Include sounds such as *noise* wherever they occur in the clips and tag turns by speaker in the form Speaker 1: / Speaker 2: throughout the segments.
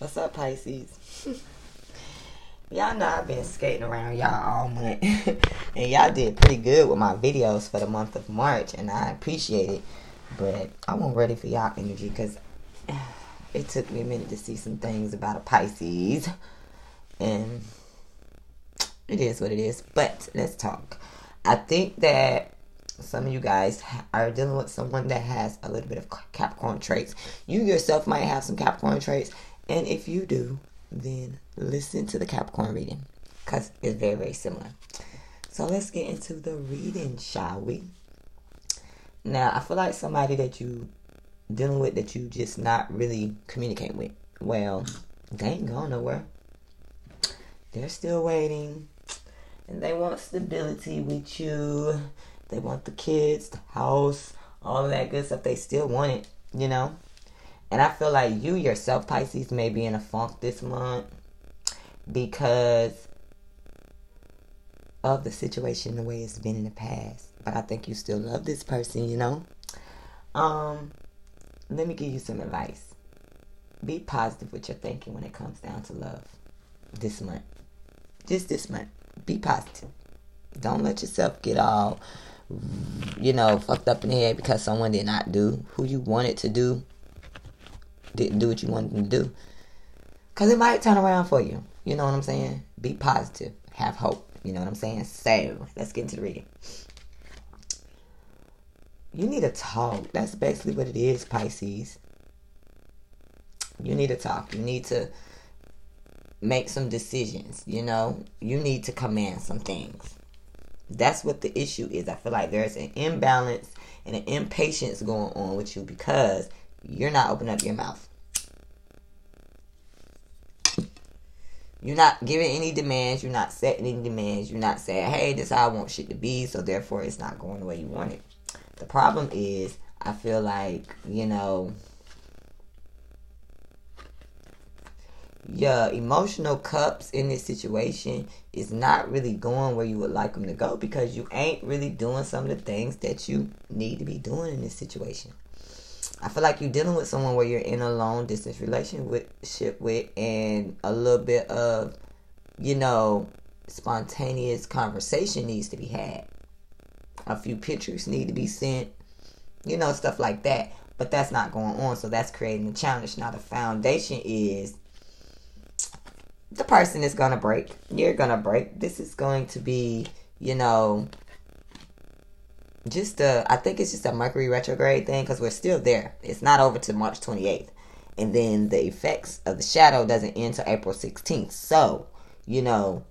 Speaker 1: What's up, Pisces? *laughs* y'all know I've been skating around y'all all month. *laughs* and y'all did pretty good with my videos for the month of March, and I appreciate it. But I wasn't ready for y'all energy because *sighs* it took me a minute to see some things about a Pisces. And it is what it is. But let's talk. I think that some of you guys are dealing with someone that has a little bit of Capricorn traits. You yourself might have some Capricorn traits. And if you do, then listen to the Capricorn reading because it's very, very similar. So let's get into the reading, shall we? Now, I feel like somebody that you dealing with that you just not really communicating with. Well, they ain't going nowhere. They're still waiting. And they want stability with you. They want the kids, the house, all of that good stuff. They still want it, you know? And I feel like you yourself, Pisces, may be in a funk this month because of the situation the way it's been in the past. But I think you still love this person, you know? Um, let me give you some advice. Be positive with your thinking when it comes down to love this month. Just this month. Be positive. Don't let yourself get all, you know, fucked up in the head because someone did not do who you wanted to do didn't do what you wanted them to do. Because it might turn around for you. You know what I'm saying? Be positive. Have hope. You know what I'm saying? So, let's get into the reading. You need to talk. That's basically what it is, Pisces. You need to talk. You need to make some decisions. You know, you need to command some things. That's what the issue is. I feel like there's an imbalance and an impatience going on with you because you're not opening up your mouth. You're not giving any demands. You're not setting any demands. You're not saying, hey, this is how I want shit to be, so therefore it's not going the way you want it. The problem is, I feel like, you know, your emotional cups in this situation is not really going where you would like them to go because you ain't really doing some of the things that you need to be doing in this situation. I feel like you're dealing with someone where you're in a long distance relationship with, and a little bit of, you know, spontaneous conversation needs to be had. A few pictures need to be sent, you know, stuff like that. But that's not going on, so that's creating a challenge. Now, the foundation is the person is gonna break. You're gonna break. This is going to be, you know, just a, I think it's just a Mercury retrograde thing because we're still there. It's not over to March 28th. And then the effects of the shadow doesn't end till April 16th. So, you know,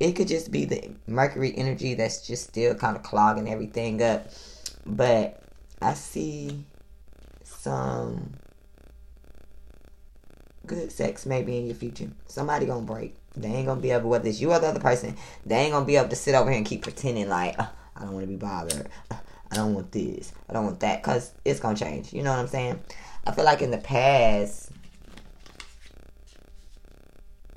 Speaker 1: it could just be the Mercury energy that's just still kind of clogging everything up. But I see some good sex maybe in your future. Somebody gonna break. They ain't gonna be able, whether it's you or the other person, they ain't gonna be able to sit over here and keep pretending like, uh, I don't want to be bothered. I don't want this. I don't want that. Because it's going to change. You know what I'm saying? I feel like in the past,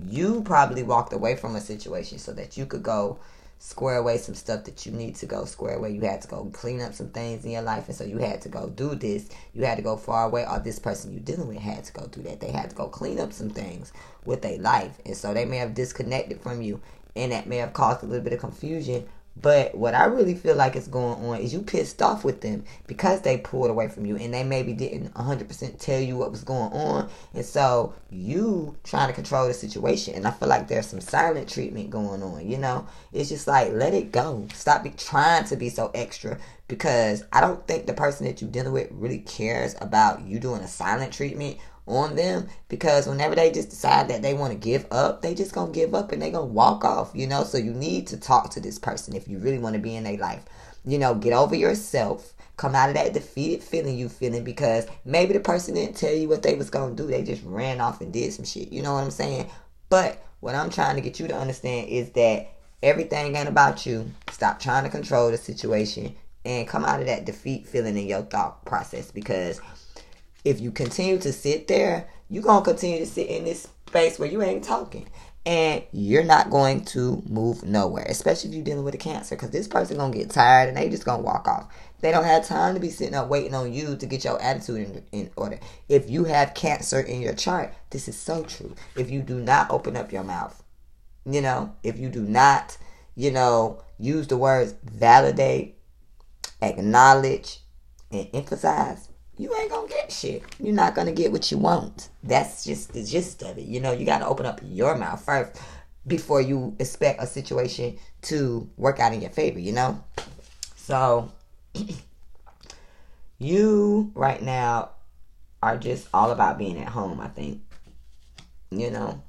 Speaker 1: you probably walked away from a situation so that you could go square away some stuff that you need to go square away. You had to go clean up some things in your life, and so you had to go do this. You had to go far away, or this person you dealing with had to go do that. They had to go clean up some things with their life, and so they may have disconnected from you, and that may have caused a little bit of confusion. But what I really feel like is going on is you pissed off with them because they pulled away from you and they maybe didn't 100% tell you what was going on. And so you trying to control the situation. And I feel like there's some silent treatment going on, you know? It's just like, let it go. Stop be trying to be so extra because I don't think the person that you're dealing with really cares about you doing a silent treatment on them because whenever they just decide that they want to give up, they just gonna give up and they gonna walk off, you know. So you need to talk to this person if you really want to be in their life. You know, get over yourself. Come out of that defeated feeling you feeling because maybe the person didn't tell you what they was gonna do. They just ran off and did some shit. You know what I'm saying? But what I'm trying to get you to understand is that everything ain't about you. Stop trying to control the situation and come out of that defeat feeling in your thought process because if you continue to sit there, you're going to continue to sit in this space where you ain't talking. and you're not going to move nowhere, especially if you're dealing with a cancer, because this person gonna get tired and they just gonna walk off. They don't have time to be sitting up waiting on you to get your attitude in, in order. If you have cancer in your chart, this is so true. If you do not open up your mouth, you know, if you do not, you know, use the words validate, acknowledge, and emphasize, you ain't gonna get shit. You're not gonna get what you want. That's just the gist of it. You know, you gotta open up your mouth first before you expect a situation to work out in your favor, you know? So *clears throat* you right now are just all about being at home, I think. You know?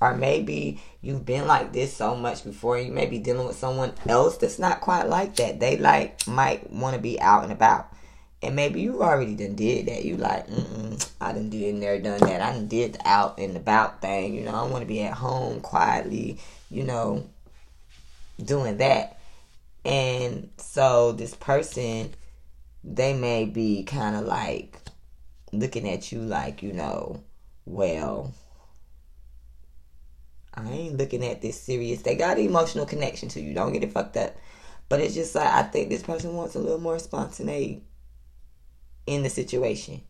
Speaker 1: Or maybe you've been like this so much before. You may be dealing with someone else that's not quite like that. They like might want to be out and about. And maybe you already done did that. You like, mm I done did and there, done that. I done did the out and about thing. You know, I want to be at home quietly, you know, doing that. And so this person, they may be kind of like looking at you like, you know, well, I ain't looking at this serious. They got an emotional connection to you. Don't get it fucked up. But it's just like I think this person wants a little more spontaneity in the situation.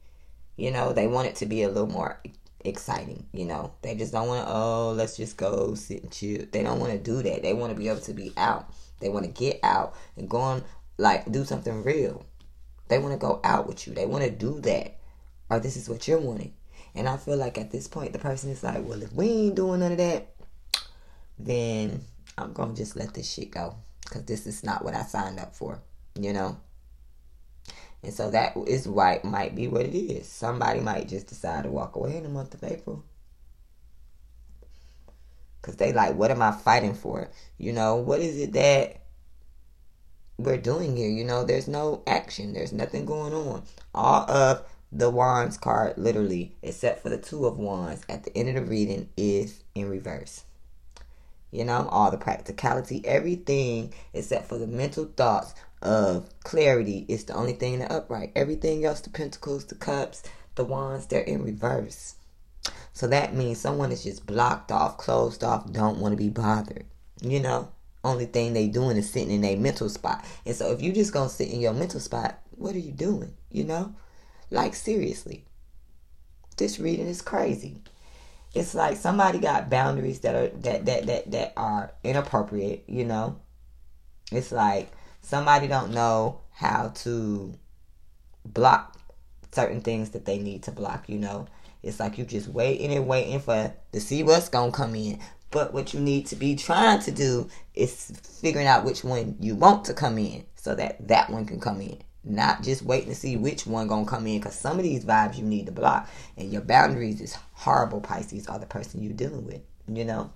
Speaker 1: You know, they want it to be a little more exciting. You know, they just don't want to. Oh, let's just go sit and chill. They don't want to do that. They want to be able to be out. They want to get out and go on like do something real. They want to go out with you. They want to do that, or this is what you're wanting. And I feel like at this point, the person is like, well, if we ain't doing none of that, then I'm going to just let this shit go. Because this is not what I signed up for, you know? And so that is why it might be what it is. Somebody might just decide to walk away in the month of April. Because they like, what am I fighting for? You know, what is it that we're doing here? You know, there's no action, there's nothing going on. All of the Wands card, literally, except for the Two of Wands at the end of the reading, is in reverse you know, all the practicality, everything except for the mental thoughts of clarity is the only thing in the upright. Everything else, the pentacles, the cups, the wands, they're in reverse. So that means someone is just blocked off, closed off, don't want to be bothered. You know, only thing they doing is sitting in a mental spot. And so if you just gonna sit in your mental spot, what are you doing? You know, like seriously, this reading is crazy it's like somebody got boundaries that are that that that that are inappropriate you know? It's like somebody don't know how to block certain things that they need to block you know? It's like you just waiting and waiting for to see what's gonna come in. But what you need to be trying to do is figuring out which one you want to come in so that that one can come in not just waiting to see which one gonna come in because some of these vibes you need to block and your boundaries is horrible pisces are the person you're dealing with you know?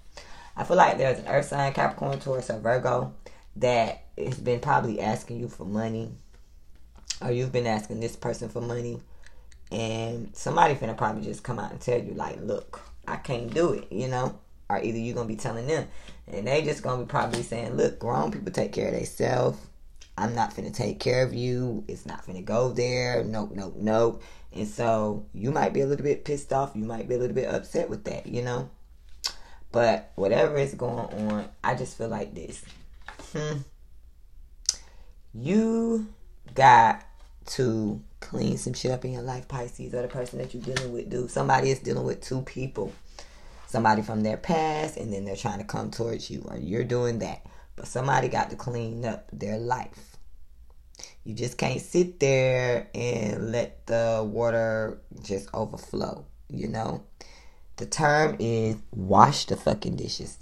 Speaker 1: I feel like there's an earth sign capricorn taurus or virgo that has been probably asking you for money or you've been asking this person for money and somebody finna probably just come out and tell you like look i can't do it you know? Or either you're gonna be telling them and they just gonna be probably saying look grown people take care of themselves I'm not finna take care of you. It's not finna go there. Nope, nope, nope. And so you might be a little bit pissed off. You might be a little bit upset with that, you know? But whatever is going on, I just feel like this. Hmm. You got to clean some shit up in your life, Pisces, or the person that you're dealing with, dude. Somebody is dealing with two people. Somebody from their past, and then they're trying to come towards you, or you're doing that. But somebody got to clean up their life. You just can't sit there and let the water just overflow, you know? The term is wash the fucking dishes.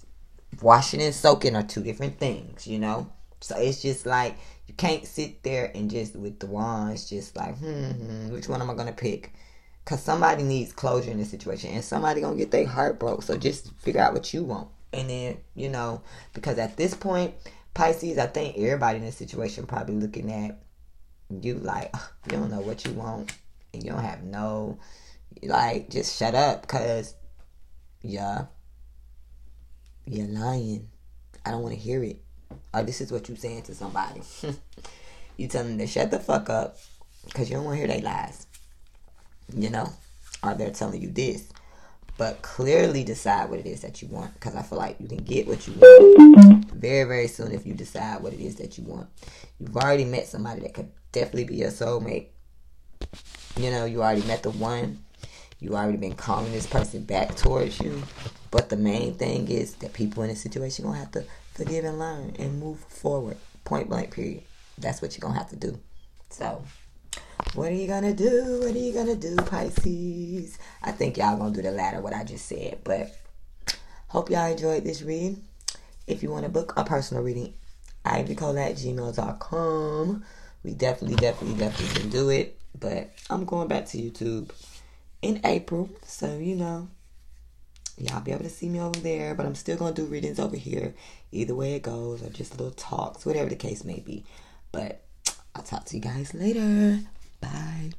Speaker 1: Washing and soaking are two different things, you know? So it's just like you can't sit there and just with the wands, just like, hmm, hmm which one am I gonna pick? Cause somebody needs closure in this situation, and somebody gonna get their heart broke. So just figure out what you want, and then you know, because at this point, Pisces, I think everybody in this situation probably looking at you like you don't know what you want and you don't have no like just shut up because yeah you're lying. I don't want to hear it. Or this is what you're saying to somebody. *laughs* You tell them to shut the fuck up because you don't want to hear their lies you know? Or they're telling you this but clearly decide what it is that you want because I feel like you can get what you want very, very soon if you decide what it is that you want. You've already met somebody that could definitely be your soulmate. You know, you already met the one. You already been calling this person back towards you. But the main thing is that people in this situation gonna have to forgive and learn and move forward. Point blank, period. That's what you're gonna have to do. So, what are you gonna do? What are you gonna do, Pisces? I think y'all gonna do the latter, what I just said. But hope y'all enjoyed this reading. If you want to book a personal reading, ivycole at gmail.com. We definitely, definitely, definitely can do it. But I'm going back to YouTube in April. So, you know, y'all be able to see me over there. But I'm still going to do readings over here. Either way it goes, or just little talks, whatever the case may be. But I'll talk to you guys later. Bye.